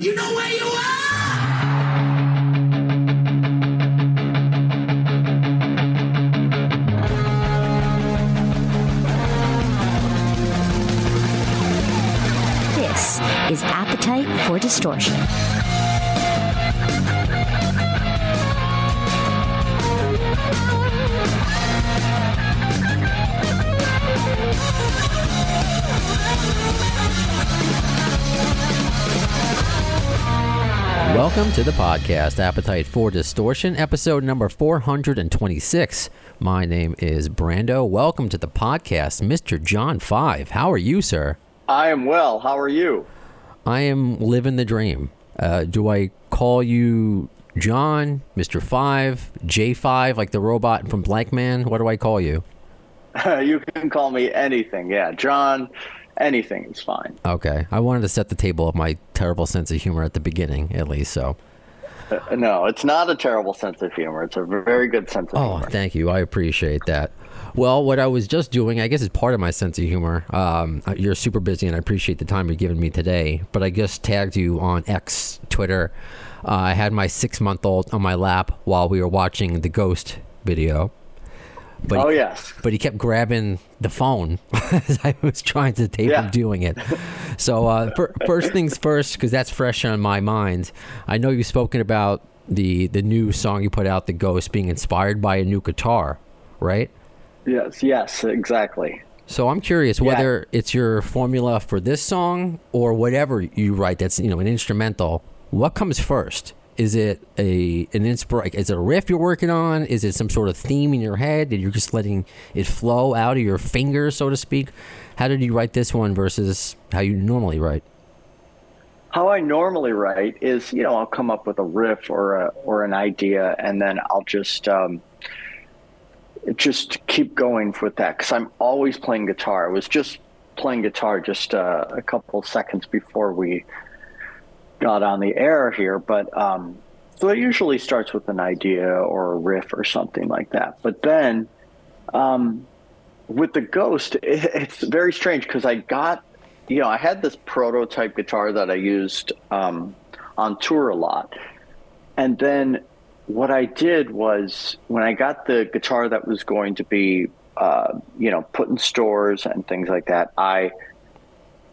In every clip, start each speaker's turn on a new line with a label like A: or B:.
A: You know where you are!
B: This is Appetite for Distortion.
C: Welcome to the podcast, Appetite for Distortion, episode number 426. My name is Brando. Welcome to the podcast, Mr. John Five. How are you, sir?
D: I am well. How are you?
C: I am living the dream. Uh, do I call you John, Mr. Five, J5, like the robot from Blankman? What do I call you?
D: you can call me anything. Yeah, John. Anything is fine.
C: Okay. I wanted to set the table of my terrible sense of humor at the beginning, at least. So,
D: Uh, no, it's not a terrible sense of humor. It's a very good sense of
C: oh,
D: humor.
C: Oh, thank you. I appreciate that. Well, what I was just doing, I guess, is part of my sense of humor. Um, you're super busy, and I appreciate the time you're giving me today. But I just tagged you on X, Twitter. Uh, I had my six month old on my lap while we were watching the Ghost video. But
D: oh
C: he,
D: yes.
C: but he kept grabbing the phone as I was trying to tape
D: Yeah.
C: him doing it. So uh, fir- first things first, because that's fresh on my mind. I know you've spoken about the the new song you put out, "The Ghost," being inspired by a new guitar, right?
D: Yes. Yes. Exactly.
C: So I'm curious whether it's your formula for this song or whatever you write that's you know an instrumental. What comes first? Is it a an inspir? Is it a riff you're working on? Is it some sort of theme in your head that you're just letting it flow out of your fingers, so to speak? How did you write this one versus how you normally write?
D: How I normally write is, you know, I'll come up with a riff or a or an idea, and then I'll just um, just keep going with that because I'm always playing guitar. I was just playing guitar just uh, a couple seconds before we got on the air here, but um, so it usually starts with an idea or a riff or something like that. But then um, with the Ghost, it, it's very strange because I got, you know, I had this prototype guitar that I used um, on tour a lot, and then what I did was when I got the guitar that was going to be, uh, you know, put in stores and things like that, I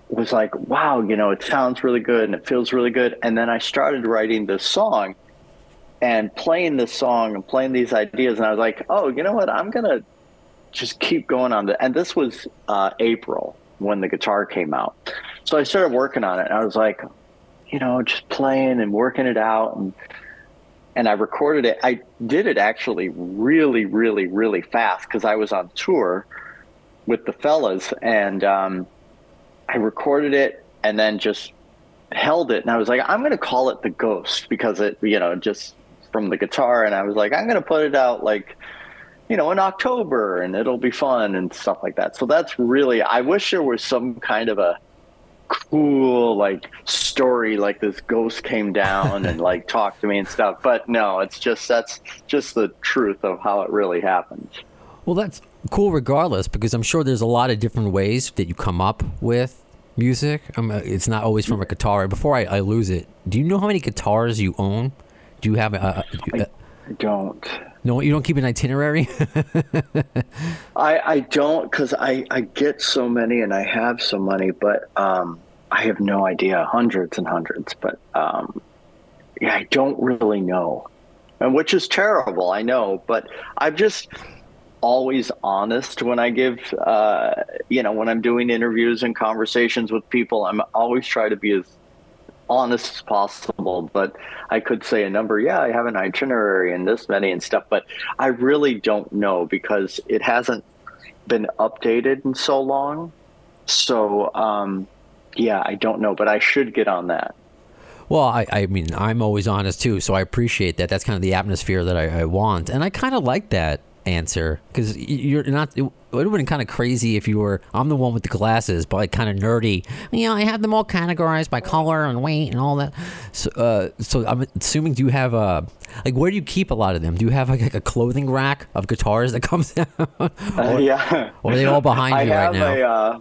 D: was like, wow, you know, it sounds really good and it feels really good. And then I started writing this song and playing this song and playing these ideas. And I was like, oh, you know what? I'm going to just keep going on that. And this was uh, April when the guitar came out. So I started working on it. And I was like, you know, just playing and working it out. And, and I recorded it. I did it actually really, really, really fast because I was on tour with the fellas. And, um, I recorded it and then just held it. And I was like, I'm going to call it the Ghost because it, you know, just from the guitar. And I was like, I'm going to put it out like, you know, in October and it'll be fun and stuff like that. So that's really, I wish there was some kind of a cool like story like this ghost came down and like talked to me and stuff but no it's just that's just the truth of how it really happens
C: Well, that's cool regardless because I'm sure there's a lot of different ways that you come up with music. Um, uh, it's not always from a guitar. Before I, I lose it, do you know how many guitars you own? Do you have a, a, a
D: i don't
C: no? You don't keep an itinerary.
D: I, I don't because I, I get so many and I have so many, but um, I have no idea, hundreds and hundreds. But um, yeah, I don't really know, and which is terrible, I know. But I've just always honest when I give, uh, you know, when I'm doing interviews and conversations with people. I'm always try to be as honest as possible, but I could say a number. Yeah, I have an itinerary and this many and stuff, but I really don't know because it hasn't been updated in so long. So, um, yeah, I don't know, but I should get on that.
C: Well, I, I mean, I'm always honest too, so I appreciate that. That's kind of the atmosphere that I, I want, and I kind of like that answer because you're not. It would have been kind of crazy if you were. I'm the one with the glasses, but like kind of nerdy. You know, I have them all categorized by color and weight and all that. So, uh, so I'm assuming do you have a like where do you keep a lot of them? Do you have like, like a clothing rack of guitars that comes out?
D: Uh, yeah.
C: or are they all behind
D: I
C: you right
D: have
C: now?
D: a. Uh,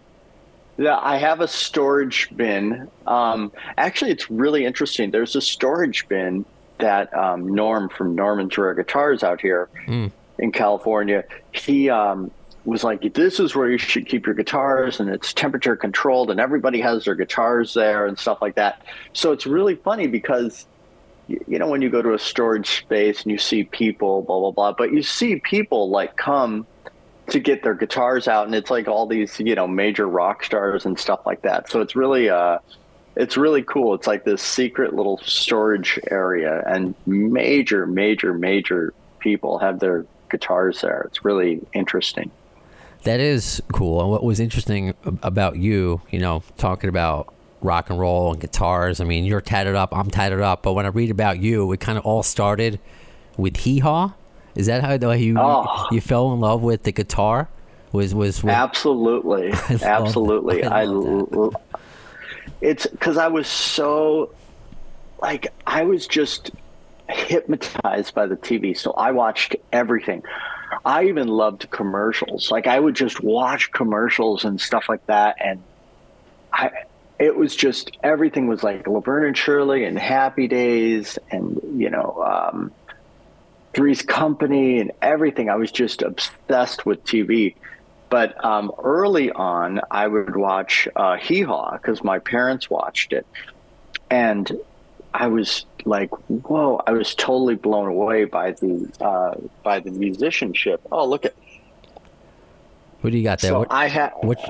D: Yeah, I have a storage bin. Um, actually, it's really interesting. There's a storage bin that um, Norm from Norman's Rare Guitars out here
C: Mm.
D: In California, he um, was like, "This is where you should keep your guitars, and it's temperature controlled, and everybody has their guitars there and stuff like that." So it's really funny because you know when you go to a storage space and you see people, blah blah blah, but you see people like come to get their guitars out and it's like all these you know major rock stars and stuff like that so it's really uh it's really cool it's like this secret little storage area and major major major people have their guitars there it's really interesting
C: That is cool. And what was interesting about you, you know, talking about rock and roll and guitars. I mean, you're tatted up, I'm tatted up, but when I read about you, it kind of all started with hee haw. Is that how, you
D: Oh.
C: you fell in love with the guitar? Was was with,
D: absolutely
C: love
D: absolutely
C: that. I
D: i, it's because i was so like i was just hypnotized by the tv so i watched everything i even loved commercials like i would just watch commercials and stuff like that and i it was just everything was like laverne and shirley and happy days and you know um Three's Company and everything. I was just obsessed with TV. But um, early on, I would watch uh, Hee Haw because my parents watched it. And I was like, whoa, I was totally blown away by the uh, by the musicianship. Oh, look at
C: what do you got there?
D: so
C: What,
D: I have
C: which,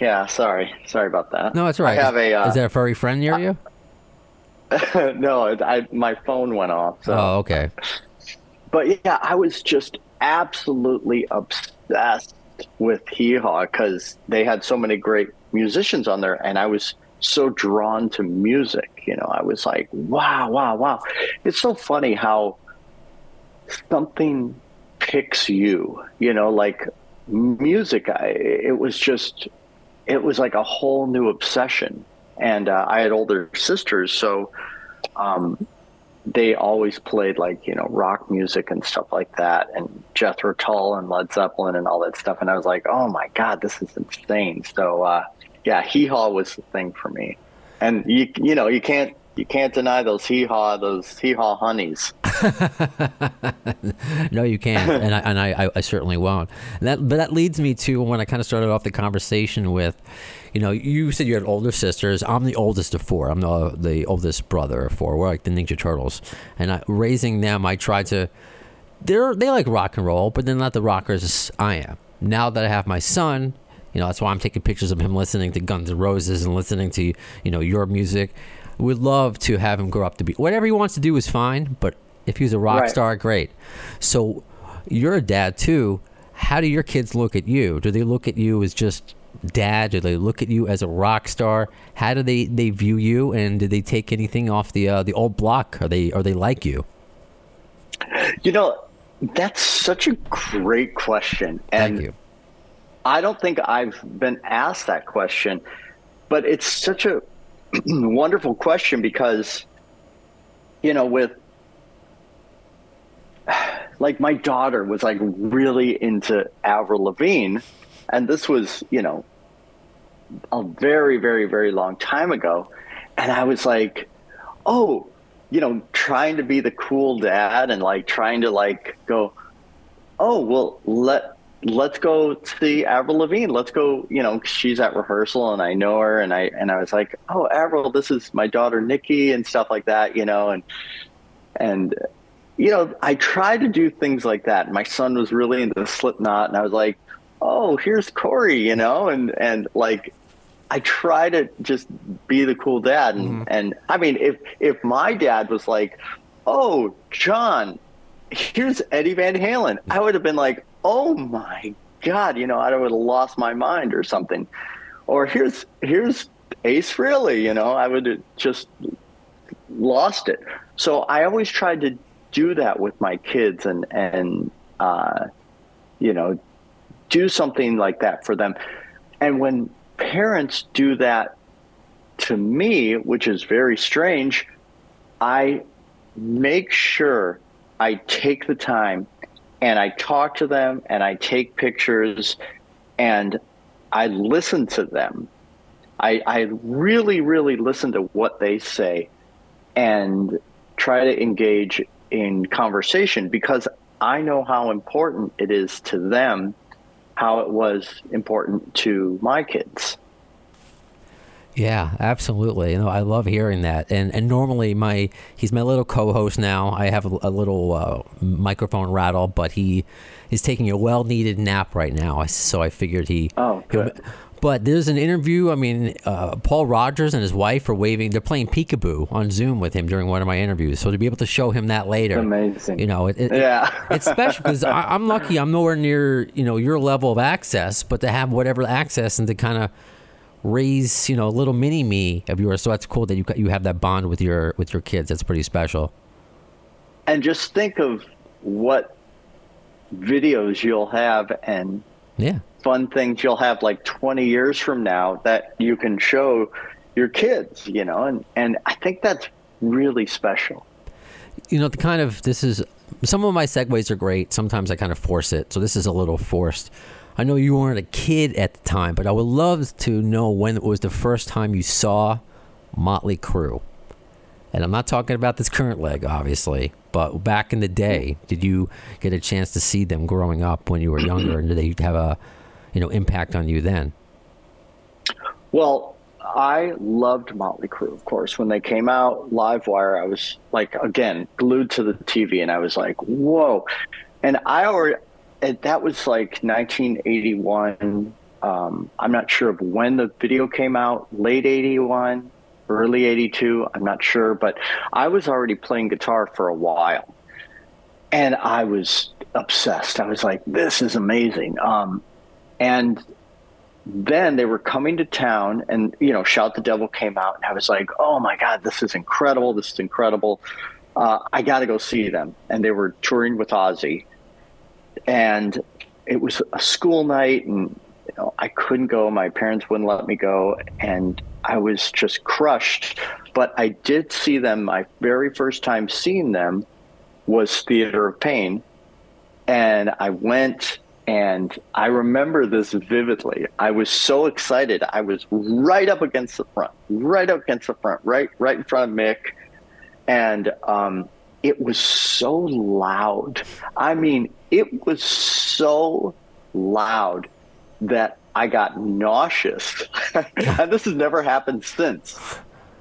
D: yeah, sorry. Sorry about that.
C: no, it's right.
D: I have
C: is,
D: a uh,
C: is there a furry friend near you?
D: no, I my phone went off. So
C: Oh, okay.
D: but yeah, I was just absolutely obsessed with Hee Haw because they had so many great musicians on there, and I was so drawn to music. You know, I was like, wow, wow, wow. It's so funny how something picks you. You know, like music. I it was just it was like a whole new obsession. And uh, I had older sisters, so um, they always played like you know rock music and stuff like that, and Jethro Tull and Led Zeppelin and all that stuff. And I was like, oh my god, this is insane. So uh, yeah, hee haw was the thing for me. And you you know you can't you can't deny those hee haw those hee haw honeys.
C: No, you can't, and I and I, I, I certainly won't. And that, but that leads me to when I kind of started off the conversation with, you know, you said you had older sisters. I'm the oldest of four. I'm the the oldest brother of four. We're like the Ninja Turtles, and I, raising them, I tried to. They're they like rock and roll, but they're not the rockers I am. Now that I have my son, you know, that's why I'm taking pictures of him listening to Guns N' Roses and listening to you know your music. We'd love to have him grow up to be whatever he wants to do is fine, but if he's a rock
D: Right.
C: star, great. So you're a dad too. How do your kids look at you? Do they look at you as just dad? Do they look at you as a rock star? How do they, they view you? And do they take anything off the uh, the old block? Are they are they like you?
D: You know, that's such a great question. And
C: Thank you.
D: I don't think I've been asked that question, but it's such a wonderful question because, you know, with like my daughter was like really into Avril Lavigne, and this was, you know, a very, very, very long time ago. And I was like, oh, you know, trying to be the cool dad and like trying to like go, oh well let let's go see Avril Lavigne. Let's go, you know, she's at rehearsal and I know her and I and I was like, Oh, Avril, this is my daughter Nikki and stuff like that, you know, and and you know, I try to do things like that. My son was really into Slipknot and I was like, Oh, here's Corey, you know, and and like I try to just be the cool dad and, mm-hmm. and I mean if if my dad was like, Oh, John, here's Eddie Van Halen. I would have been like, oh my God, you know, I would have lost my mind or something. Or here's here's Ace Frehley, you know, I would have just lost it. So I always tried to do that with my kids and and uh, you know, do something like that for them. And when parents do that to me, which is very strange, I make sure I take the time and I talk to them and I take pictures and I listen to them. I, I really, really listen to what they say and try to engage in conversation because I know how important it is to them, how it was important to my kids.
C: Yeah, absolutely. You know, I love hearing that. And and normally my he's my little co-host now. I have a, a little uh, microphone rattle, but he is taking a well-needed nap right now. So I figured he.
D: Oh, good.
C: But there's an interview. I mean, uh, Paul Rodgers and his wife are waving. They're playing peekaboo on Zoom with him during one of my interviews. So to be able to show him that later,
D: Amazing.
C: You know, it, it,
D: Yeah.
C: it's special because I'm lucky. I'm nowhere near you know your level of access, but to have whatever access and to kind of raise you know a little mini me of yours. So that's cool that you you have that bond with your with your kids. That's pretty special.
D: and just think of what videos you'll have and
C: Yeah.
D: fun things you'll have like 20 years from now that you can show your kids you know and and i think that's really special
C: you know the kind of this is some of my segues are great sometimes i kind of force it so this is a little forced i know you weren't a kid at the time but i would love to know when it was the first time you saw motley crue. And i'm not talking about this current leg obviously but back in the day did you get a chance to see them growing up when you were younger? And did they have a you know impact on you then?
D: Well i loved motley crue of course. When they came out live wire i was like again glued to the tv and i was like whoa. And i already and that was like 1981 um, i'm not sure of when the video came out. Late 81 early 82 i'm not sure. But i was already playing guitar for a while. And i was obsessed. I was like this is amazing. Um, and then they were coming to town and you know shout the devil came out and i was like oh my god this is incredible. This is incredible. Uh, i got to go see them. And they were touring with ozzy and it was a school night and you know, i couldn't go my parents wouldn't let me go and i was just crushed but i did see them my very first time seeing them was theater of pain and i went and I remember this vividly. I was so excited. I was right up against the front, right up against the front, right, right in front of Mick, and um, it was so loud. I mean, it was so loud that I got nauseous, and this has never happened since.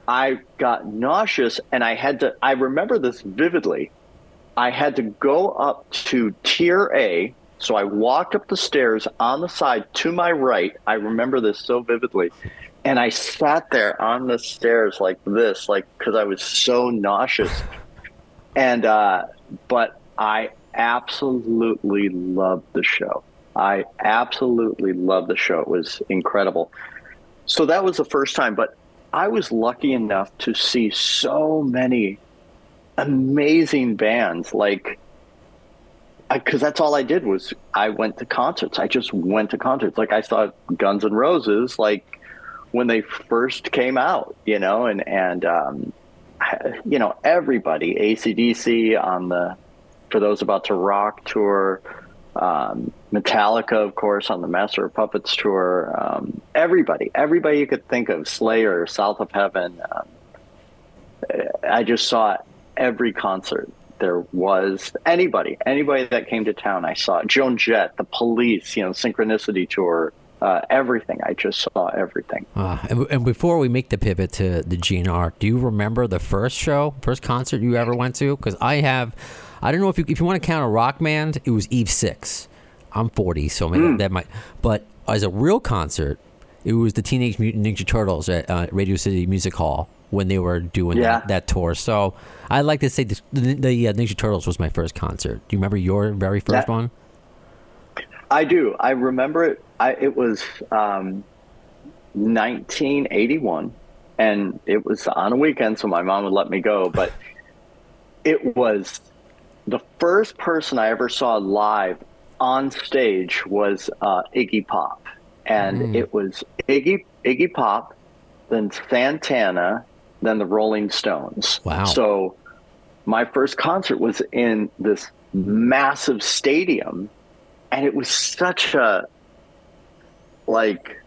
D: I got nauseous, and I had to. I remember this vividly. I had to go up to tier A. So I walked up the stairs on the side to my right. I remember this so vividly. And I sat there on the stairs like this, like because I was so nauseous. And uh, but I absolutely loved the show. I absolutely loved the show. It was incredible. So that was the first time, but I was lucky enough to see so many amazing bands like because that's all I did was I went to concerts. I just went to concerts. Like I saw Guns N' Roses, like when they first came out, you know, and and um, you know everybody, ACDC on the for those about to rock tour, um, Metallica, of course, on the Master of Puppets tour. Um, everybody, everybody you could think of, Slayer, South of Heaven. Um, I just saw every concert there was anybody, anybody that came to town. I saw Joan Jett, the Police, you know, Synchronicity tour, uh, everything. I just saw everything.
C: Uh, and, and before we make the pivot to the GNR, do you remember the first show, first concert you ever went to? Because I have, I don't know if you if you want to count a rock band, it was Eve Six. I'm 40, so maybe that might. But as a real concert, it was the Teenage Mutant Ninja Turtles at uh, Radio City Music Hall when they were doing
D: Yeah.
C: that, that tour. So I like to say this, the, the uh, Ninja Turtles was my first concert. Do you remember your very first
D: That-
C: one?
D: I do. I remember it. I, it was um, 1981, and it was on a weekend, so my mom would let me go. But it was the first person I ever saw live on stage was uh, Iggy Pop, and it was Iggy Iggy Pop, then Santana, then the Rolling Stones.
C: Wow.
D: So my first concert was in this massive stadium and it was such a like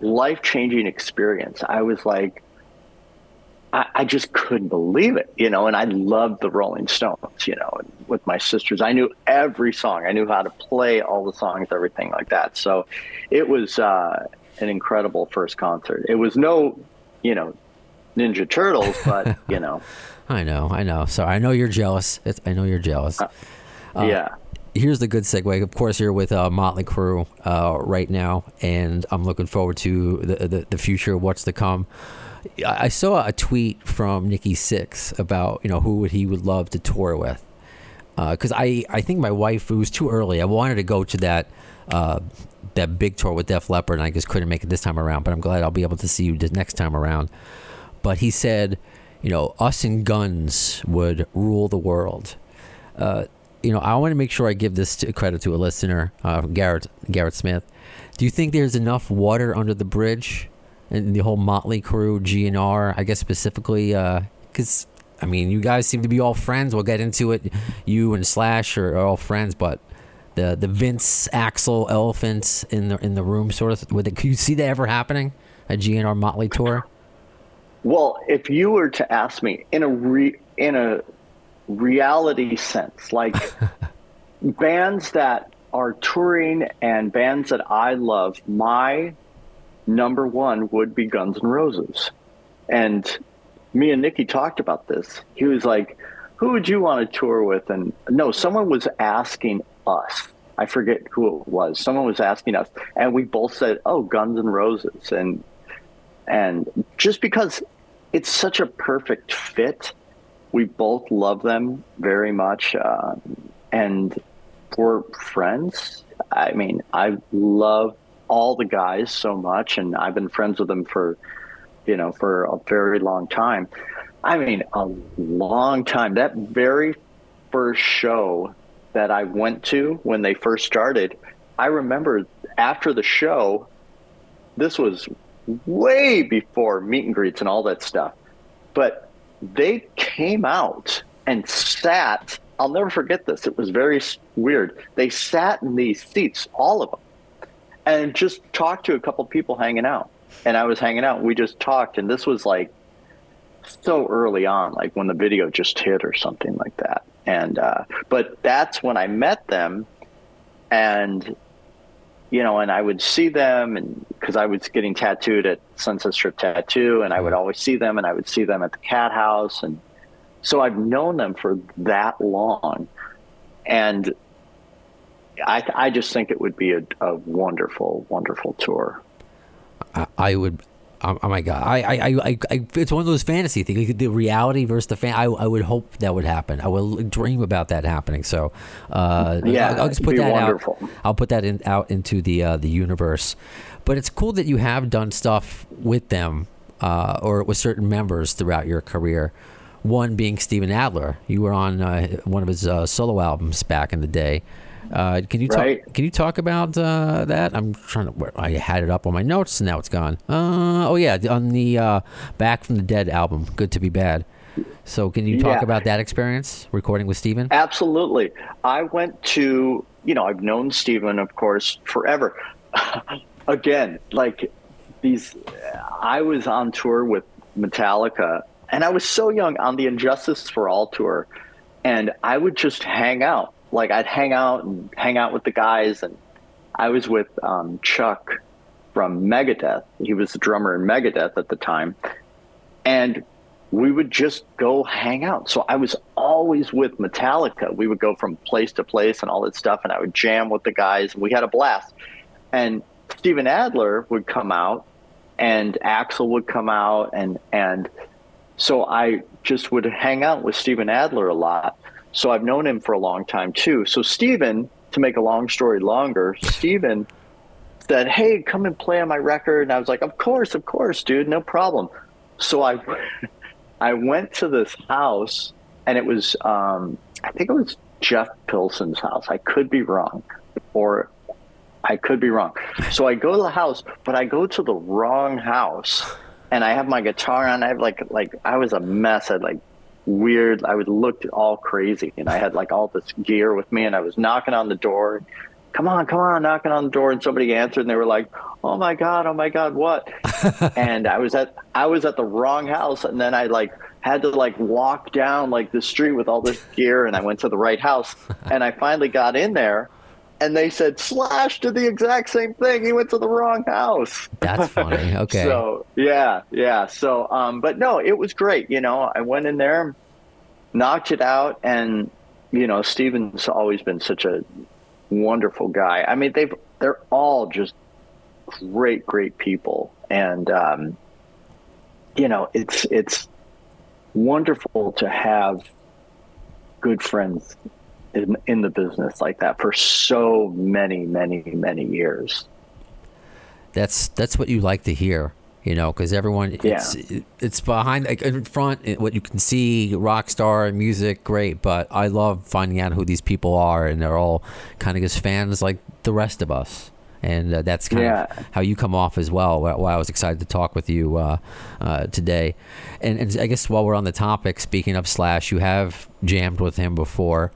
D: life changing experience. I was like, I, I, just couldn't believe it, you know. And I loved the Rolling Stones, you know. with my sisters, I knew every song. I knew how to play all the songs, everything like that. So it was uh, an incredible first concert. It was no, you know, Ninja Turtles, but you know.
C: I know, I know. So I know you're jealous. It's, I know you're jealous. Uh,
D: uh, yeah.
C: Here's the good segue. Of course, you're with uh, Motley Crue uh, right now, and I'm looking forward to the, the, the future, what's to come. I saw a tweet from Nikki Sixx about you know who would he would love to tour with, because uh, I I think my wife it was too early. I wanted to go to that uh, that big tour with Def Leppard, and I just couldn't make it this time around. But I'm glad I'll be able to see you the next time around. But he said, you know, us and guns would rule the world. Uh, you know, I want to make sure I give this to, credit to a listener, uh, Garrett Garrett Smith. Do you think there's enough water under the bridge and the whole Motley Crue, GNR, I guess specifically, because uh, I mean, you guys seem to be all friends. We'll get into it. You and Slash are, are all friends, but the the Vince Axl elephants in the in the room, sort of. Would it, could you see that ever happening? A GNR Motley tour?
D: Well, if you were to ask me in a re, in a reality sense, like bands that are touring and bands that I love, my number one would be Guns N' Roses. And me and Nikki talked about this. He was like, Who would you want to tour with? And no, someone was asking us. I forget who it was. Someone was asking us, and we both said, "Oh, Guns N' Roses," and and just because it's such a perfect fit, we both love them very much, uh, and we're friends. I mean, I love all the guys so much, and I've been friends with them for, you know, for a very long time. I mean, a long time. That very first show that I went to when they first started, I remember after the show, this was way before meet and greets and all that stuff, but they came out and sat. I'll never forget this. It was very weird. They sat in these seats, all of them and just talked to a couple people hanging out. And I was hanging out. We just talked, and this was like so early on, like when the video just hit or something like that. And uh, but that's when I met them, and you know, and I would see them, and because I was getting tattooed at Sunset Strip Tattoo, and I would mm-hmm. always see them, and I would see them at the Cathouse, and so I've known them for that long, and I, I just think it would be a, a wonderful, wonderful tour.
C: I, I would. Oh, oh my god! I, I, I, I, it's one of those fantasy things. The reality versus the fan. I, I would hope that would happen. I would dream about that happening. So, uh,
D: yeah, I'll, I'll just put that wonderful.
C: out. I'll put that in, out into the uh, the universe. But it's cool that you have done stuff with them uh, or with certain members throughout your career. One being Steven Adler. You were on uh, one of his uh, solo albums back in the day. Uh, can you right. talk? Can you talk about uh, that? I'm trying to. I had it up on my notes, and now it's gone. Uh, oh yeah, on the uh, Back from the Dead album, "Good to Be Bad." So, can you talk yeah. about that experience recording with Steven?
D: Absolutely. I went to. You know, I've known Steven, of course, forever. Again, like these, I was on tour with Metallica, and I was so young on the And Justice for All tour, and I would just hang out like I'd hang out and hang out with the guys, and I was with um, Chuck from Megadeth. He was the drummer in Megadeth at the time, and we would just go hang out. So I was always with Metallica. We would go from place to place and all that stuff, and I would jam with the guys. And we had a blast. And Steven Adler would come out, and Axl would come out, and and so I just would hang out with Steven Adler a lot. So I've known him for a long time too. So Steven, to make a long story longer, Steven said, Hey, come and play on my record. And I was like, Of course, of course, dude, no problem. So I I went to this house and it was um, I think it was Jeff Pilson's house. I could be wrong. Or I could be wrong. So I go to the house, but I go to the wrong house and I have my guitar on. I have like like I was a mess. I like weird. I would look all crazy, and I had like all this gear with me, and I was knocking on the door, come on, come on, knocking on the door, and somebody answered, and they were like, "Oh my god, oh my god, what?" and I was at I was at the wrong house, and then I like had to like walk down like the street with all this gear, and I went to the right house, and I finally got in there, and they said Slash did the exact same thing. He went to the wrong house.
C: That's funny. Okay.
D: so yeah, yeah. So, um, but no, it was great. You know, I went in there, knocked it out, and you know, Steven's always been such a wonderful guy. I mean, they've they're all just great, great people, and um, you know, it's it's wonderful to have good friends in, in the business like that for so many, many, many years.
C: That's that's what you like to hear, you know, because everyone
D: Yeah.
C: it's it's behind like in front what you can see rock star music great, but I love finding out who these people are and they're all kind of just fans like the rest of us. And uh, that's kind
D: Yeah.
C: of how you come off as well. Why why I was excited to talk with you uh, uh, today, and, and I guess while we're on the topic, speaking of Slash, you have jammed with him before.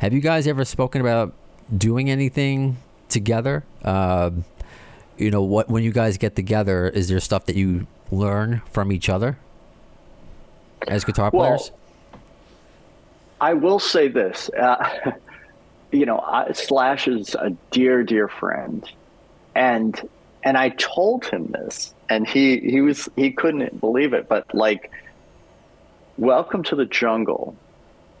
C: Have you guys ever spoken about doing anything together? Uh, you know, what when you guys get together, is there stuff that you learn from each other as guitar
D: Well,
C: players?
D: I will say this, uh, you know, I, Slash is a dear, dear friend, and and I told him this, and he he was he couldn't believe it, but like, welcome to the jungle.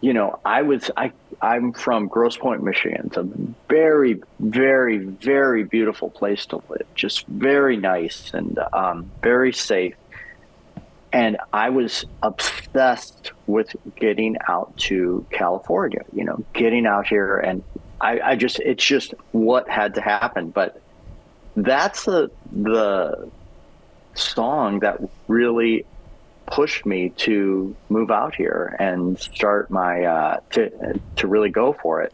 D: You know, I was I I'm from Grosse Pointe, Michigan. It's a very, very, very beautiful place to live. Just very nice and um, very safe and I was obsessed with getting out to California, you know, getting out here. And I, I just, it's just what had to happen. But that's the, the song that really pushed me to move out here and start my, uh, to, to really go for it.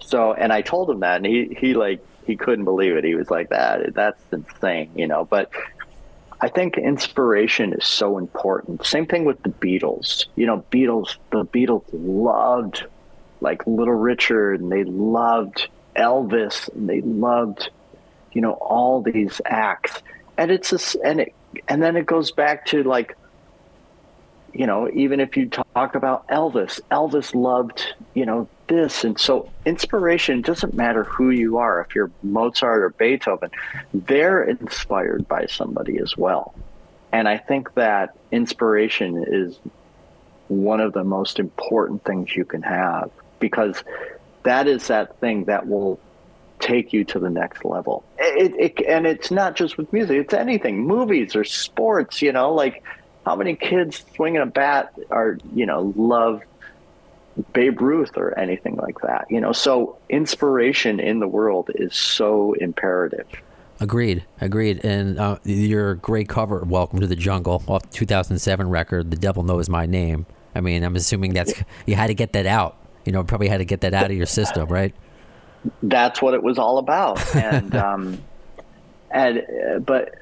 D: So, and I told him that and he, he like, he couldn't believe it. He was like, that, that's insane, you know, but I think inspiration is so important. Same thing with the Beatles. You know, Beatles, the Beatles loved like Little Richard and they loved Elvis and they loved, you know, all these acts. And it's this, and it, and then it goes back to like, you know, even if you talk about Elvis, Elvis loved, you know, this. And so inspiration doesn't matter who you are. If you're Mozart or Beethoven, they're inspired by somebody as well. And I think that inspiration is one of the most important things you can have because that is that thing that will take you to the next level. It, it, and it's not just with music, it's anything, movies or sports, you know, like how many kids swinging a bat are, you know, love Babe Ruth or anything like that, you know? So inspiration in the world is so imperative.
C: Agreed, agreed. And uh, your great cover, "Welcome to the Jungle," off 2007 record, "The Devil Knows My Name." I mean, I'm assuming that's you had to get that out. You know, probably had to get that out of your system, right?
D: that's what it was all about. And um, and uh, but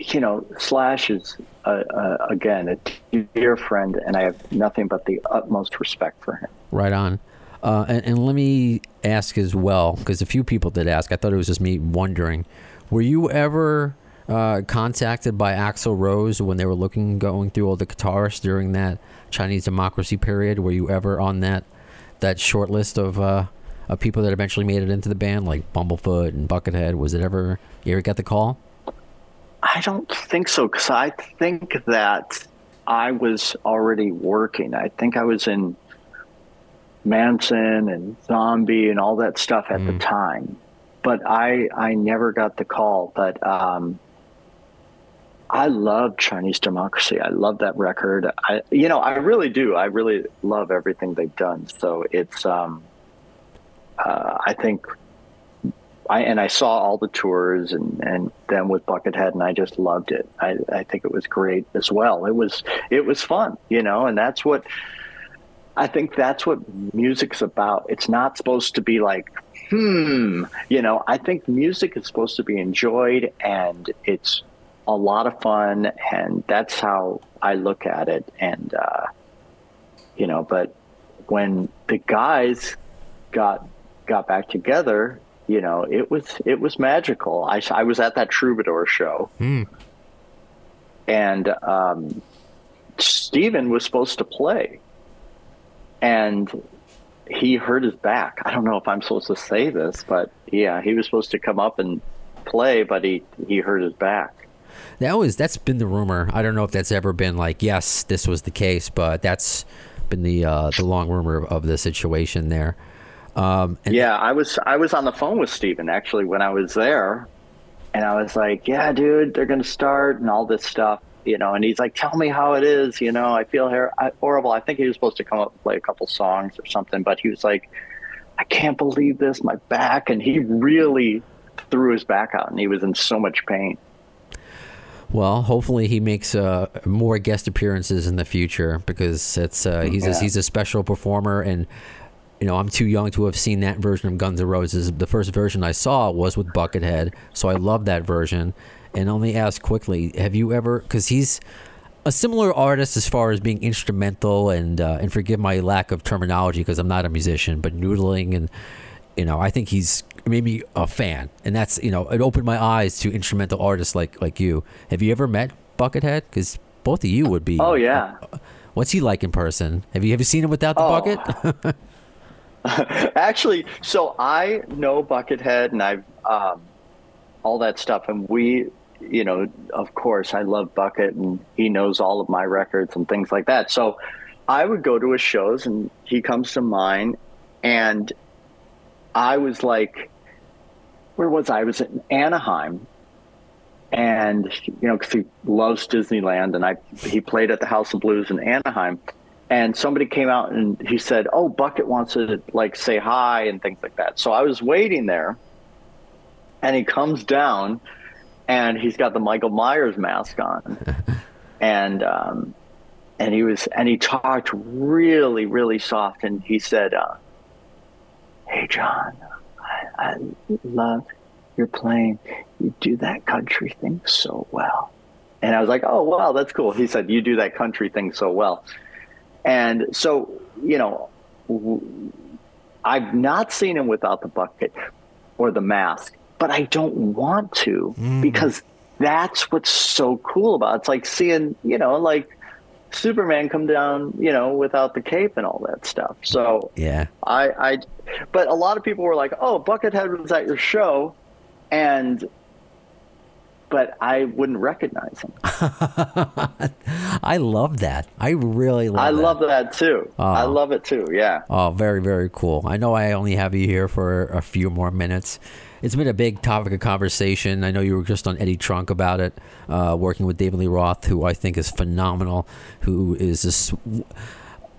D: you know, Slash is uh, uh, again a dear friend, and I have nothing but the utmost respect for him.
C: Right on. Uh, and, and let me ask as well, because a few people did ask. I thought it was just me wondering. Were you ever uh, contacted by Axl Rose when they were looking, going through all the guitarists during that Chinese democracy period? Were you ever on that that short list of uh, of people that eventually made it into the band, like Bumblefoot and Buckethead? Was it ever you ever get the call?
D: I don't think so because I think that I was already working. I think I was in Manson and Zombie and all that stuff at the time, but I I never got the call. But um, I love Chinese Democracy. I love that record. I you know I really do. I really love everything they've done. So it's um, uh, I think I and I saw all the tours and and then with Buckethead and I just loved it. I I think it was great as well. It was it was fun, you know, and that's what I think that's what music's about. It's not supposed to be like hmm, you know, I think music is supposed to be enjoyed and it's a lot of fun and that's how I look at it and uh you know, but when the guys got got back together you know, it was it was magical. I, I was at that Troubadour show, and um, Steven was supposed to play, and he hurt his back. I don't know if I'm supposed to say this, but yeah, he was supposed to come up and play, but he he hurt his back.
C: That was that's been the rumor. I don't know if that's ever been like yes, this was the case, but that's been the uh, the long rumor of the situation there. Um, and
D: Yeah, I was I was on the phone with Steven actually when I was there, and I was like, "Yeah, dude, they're gonna start and all this stuff." You know, and he's like, "Tell me how it is." You know, I feel her- I- horrible. I think he was supposed to come up and play a couple songs or something, but he was like, "I can't believe this, my back," and he really threw his back out, and he was in so much pain.
C: Well, hopefully he makes uh, more guest appearances in the future because it's uh, he's a, he's a special performer, and you know I'm too young to have seen that version of Guns N' Roses. The first version I saw was with Buckethead, so I love that version. And only ask quickly, have you ever? Because he's a similar artist as far as being instrumental and uh, and forgive my lack of terminology because I'm not a musician, but noodling and you know I think he's maybe a fan, and that's you know it opened my eyes to instrumental artists like like you. Have you ever met Buckethead? Because both of you would be.
D: Oh yeah.
C: What's he like in person? Have you ever seen him without the
D: Oh.
C: bucket?
D: Actually, so I know Buckethead and I've um, all that stuff, and we, you know, of course, I love Bucket, and he knows all of my records and things like that. So I would go to his shows, and he comes to mine, and I was like, where was I? I was in Anaheim, and you know, because he loves Disneyland, and I he played at the House of Blues in Anaheim, and somebody came out and he said, "Oh, Bucket wants to like say hi and things like that." So I was waiting there, and he comes down, and he's got the Michael Myers mask on, and um, and he was and he talked really really soft, and he said, uh, "Hey, John, I, I love your playing. You do that country thing so well." And I was like, "Oh, wow, that's cool." He said, "You do that country thing so well." And so, you know, I've not seen him without the bucket or the mask, but I don't want to mm. because that's what's so cool about it. It's like seeing, you know, like Superman come down, you know, without the cape and all that stuff. So
C: yeah.
D: I, I, but a lot of people were like, "Oh, Buckethead was at your show," and, but I wouldn't recognize him.
C: I love that. I really love that
D: I
C: that.
D: love that too. I
C: Oh.
D: love it too. Yeah.
C: Oh, very, very cool. I know I only have you here for a few more minutes. It's been a big topic of conversation. I know you were just on Eddie Trunk about it, uh, working with David Lee Roth, who I think is phenomenal, who is just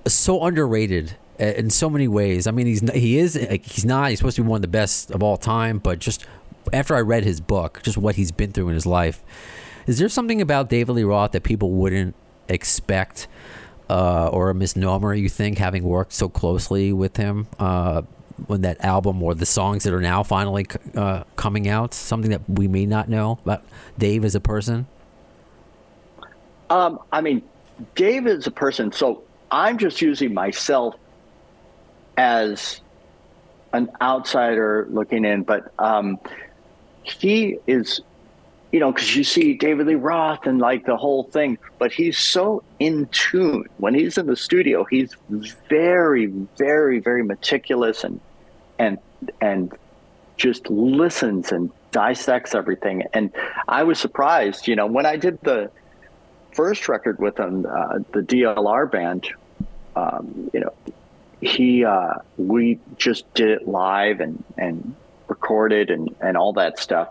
C: so underrated uh, in so many ways. I mean, he's he is he's not. He's supposed to be one of the best of all time, but just after I read his book, just what he's been through in his life, is there something about David Lee Roth that people wouldn't expect? uh, or a misnomer you think having worked so closely with him uh, when that album or the songs that are now finally uh, coming out something that we may not know about dave as a person
D: Um, I mean, Dave is a person, so I'm just using myself as an outsider looking in, but um, he is, you know, because you see David Lee Roth and like the whole thing, but he's so in tune. When he's in the studio, he's very, very, very meticulous and and and just listens and dissects everything. And I was surprised, you know, when I did the first record with him, uh, the DLR band, um, you know, he uh, we just did it live and and recorded and and all that stuff,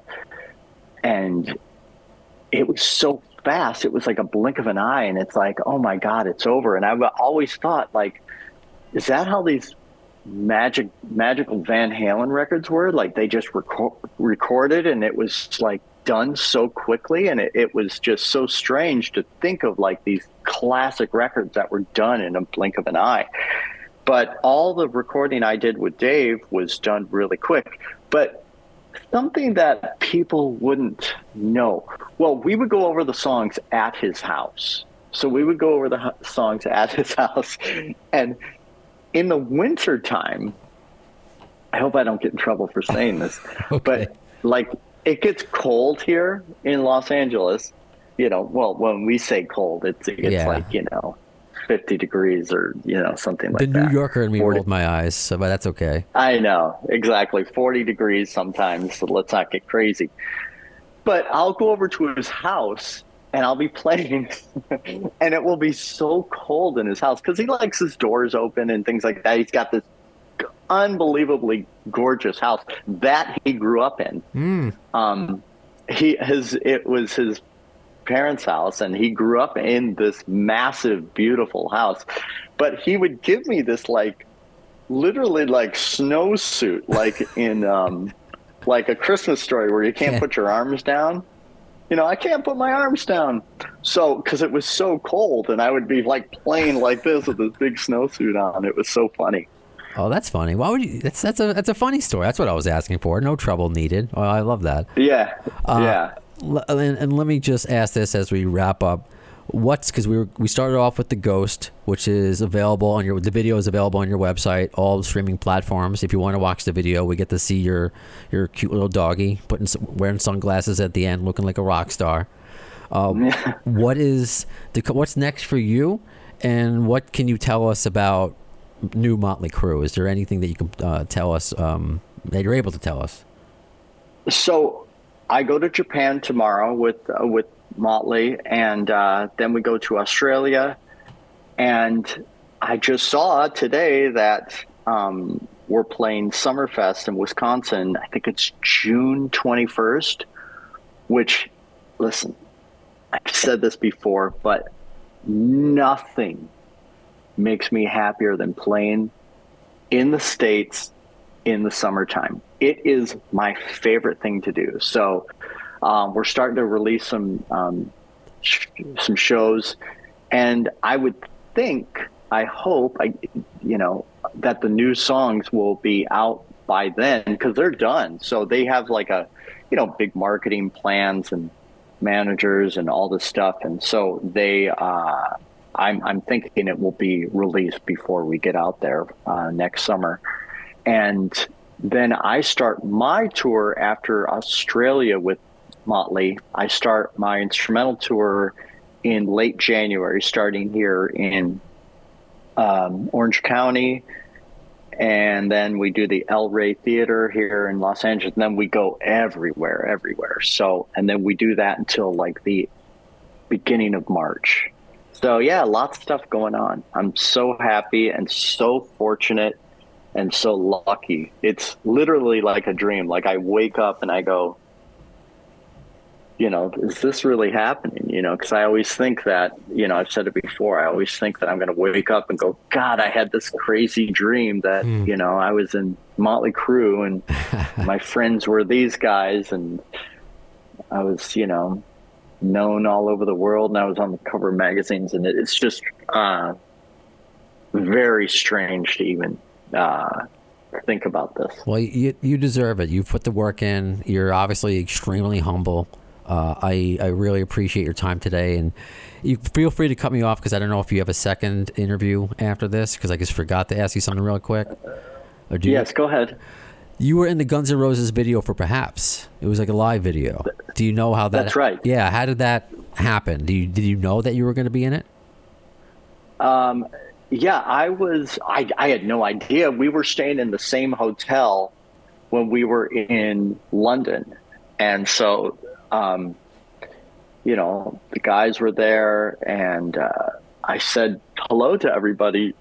D: and it was so fast. It was like a blink of an eye, and it's like, oh my god, it's over. And I've always thought, like, is that how these magic magical Van Halen records were? Like they just reco- recorded, and it was like done so quickly, and it, it was just so strange to think of like these classic records that were done in a blink of an eye. But all the recording I did with Dave was done really quick. But something that people wouldn't know. Well, we would go over the songs at his house. So we would go over the songs at his house. And in the winter time, I hope I don't get in trouble for saying this,
C: Okay.
D: but like it gets cold here in Los Angeles. You know, well, when we say cold, it's it's
C: Yeah.
D: like you know, fifty degrees or you know something like
C: the
D: that.
C: The New Yorker and me
D: 40
C: rolled my eyes, so but that's okay.
D: I know exactly forty degrees sometimes. So let's not get crazy. But I'll go over to his house and I'll be playing, and it will be so cold in his house because he likes his doors open and things like that. He's got this unbelievably gorgeous house that he grew up in. Um, he his it was his parents' house, and he grew up in this massive, beautiful house. But he would give me this like literally like snowsuit, like in um, like a Christmas story where you can't
C: Yeah.
D: put your arms down. You know, I can't put my arms down. So, because it was so cold, and I would be like playing like this with this big snowsuit on. It was so funny.
C: Oh, that's funny. Why would you? That's that's a that's a funny story. That's what I was asking for. No trouble needed. Oh, I love that.
D: Yeah,
C: Uh,
D: yeah.
C: And, and let me just ask this as we wrap up. What's because we were, we started off with the Ghost, which is available on your the video is available on your website, all streaming platforms. If you want to watch the video, we get to see your your cute little doggy putting wearing sunglasses at the end, looking like a rock star. Uh, what is the what's next for you, and what can you tell us about new Motley Crue? Is there anything that you can uh, tell us um, that you're able to tell us?
D: So I go to Japan tomorrow with uh, with Motley, and uh, then we go to Australia. And I just saw today that um, we're playing Summerfest in Wisconsin. I think it's June twenty first. Which, listen, I've said this before, but nothing makes me happier than playing in the states in the summertime. It is my favorite thing to do. So um, we're starting to release some um, sh- some shows, and I would think, I hope, I you know, that the new songs will be out by then because they're done. So they have like a, you know, big marketing plans and managers and all this stuff, and so they. Uh, I'm, I'm thinking it will be released before we get out there uh, next summer. And then I start my tour after Australia with Motley. I start my instrumental tour in late January, starting here in um, Orange County. And then we do the El Rey Theater here in Los Angeles. And then we go everywhere, everywhere. So, and then we do that until like the beginning of March. So, yeah, lots of stuff going on. I'm so happy and so fortunate and so lucky. It's literally like a dream. Like I wake up and I go, you know, is this really happening? You know, because I always think that, you know, I've said it before. I always think that I'm going to wake up and go, God, I had this crazy dream that, you know, I was in Motley Crue and my friends were these guys and I was, you know, known all over the world and I was on the cover of magazines and it, it's just uh, very strange to even uh, think about this.
C: Well, you you deserve it. You've put the work in. You're obviously extremely humble. Uh, I I really appreciate your time today, and you feel free to cut me off because I don't know if you have a second interview after this because I just forgot to ask you something real quick. Or do you-
D: Yes, go ahead.
C: you were in the Guns N' Roses video for Perhaps. It was like a live video. Do you know how that?
D: That's right.
C: Yeah. How did that happen? Do you did you know that you were going to be in it?
D: Um, yeah, I was. I I had no idea. We were staying in the same hotel when we were in London, and so, um, you know, the guys were there, and uh, I said hello to everybody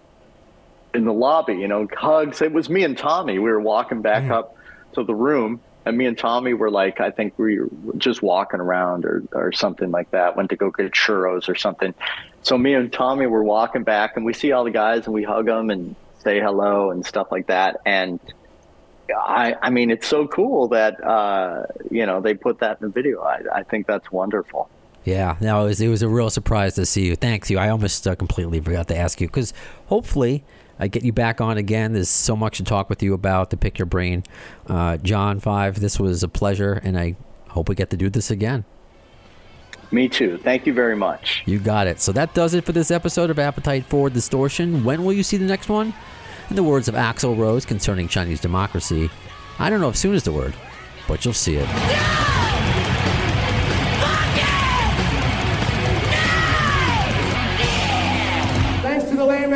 D: in the lobby. You know, hugs. It was me and Tommy. We were walking back up to the room. And me and Tommy were like, I think we were just walking around or, or something like that. Went to go get churros or something. So me and Tommy were walking back, and we see all the guys, and we hug them and say hello and stuff like that. And I, I mean, it's so cool that uh, you know they put that in the video. I, I think that's wonderful.
C: Yeah, no, it was, it was a real surprise to see you. Thanks you. I almost uh, completely forgot to ask you because hopefully I get you back on again. There's so much to talk with you about to pick your brain. Uh, John 5, this was a pleasure, and I hope we get to do this again.
D: Me too. Thank you very much.
C: You got it. So that does it for this episode of Appetite for Distortion. When will you see the next one? In the words of Axl Rose concerning Chinese democracy, I don't know if soon is the word, but you'll see it.
E: Thanks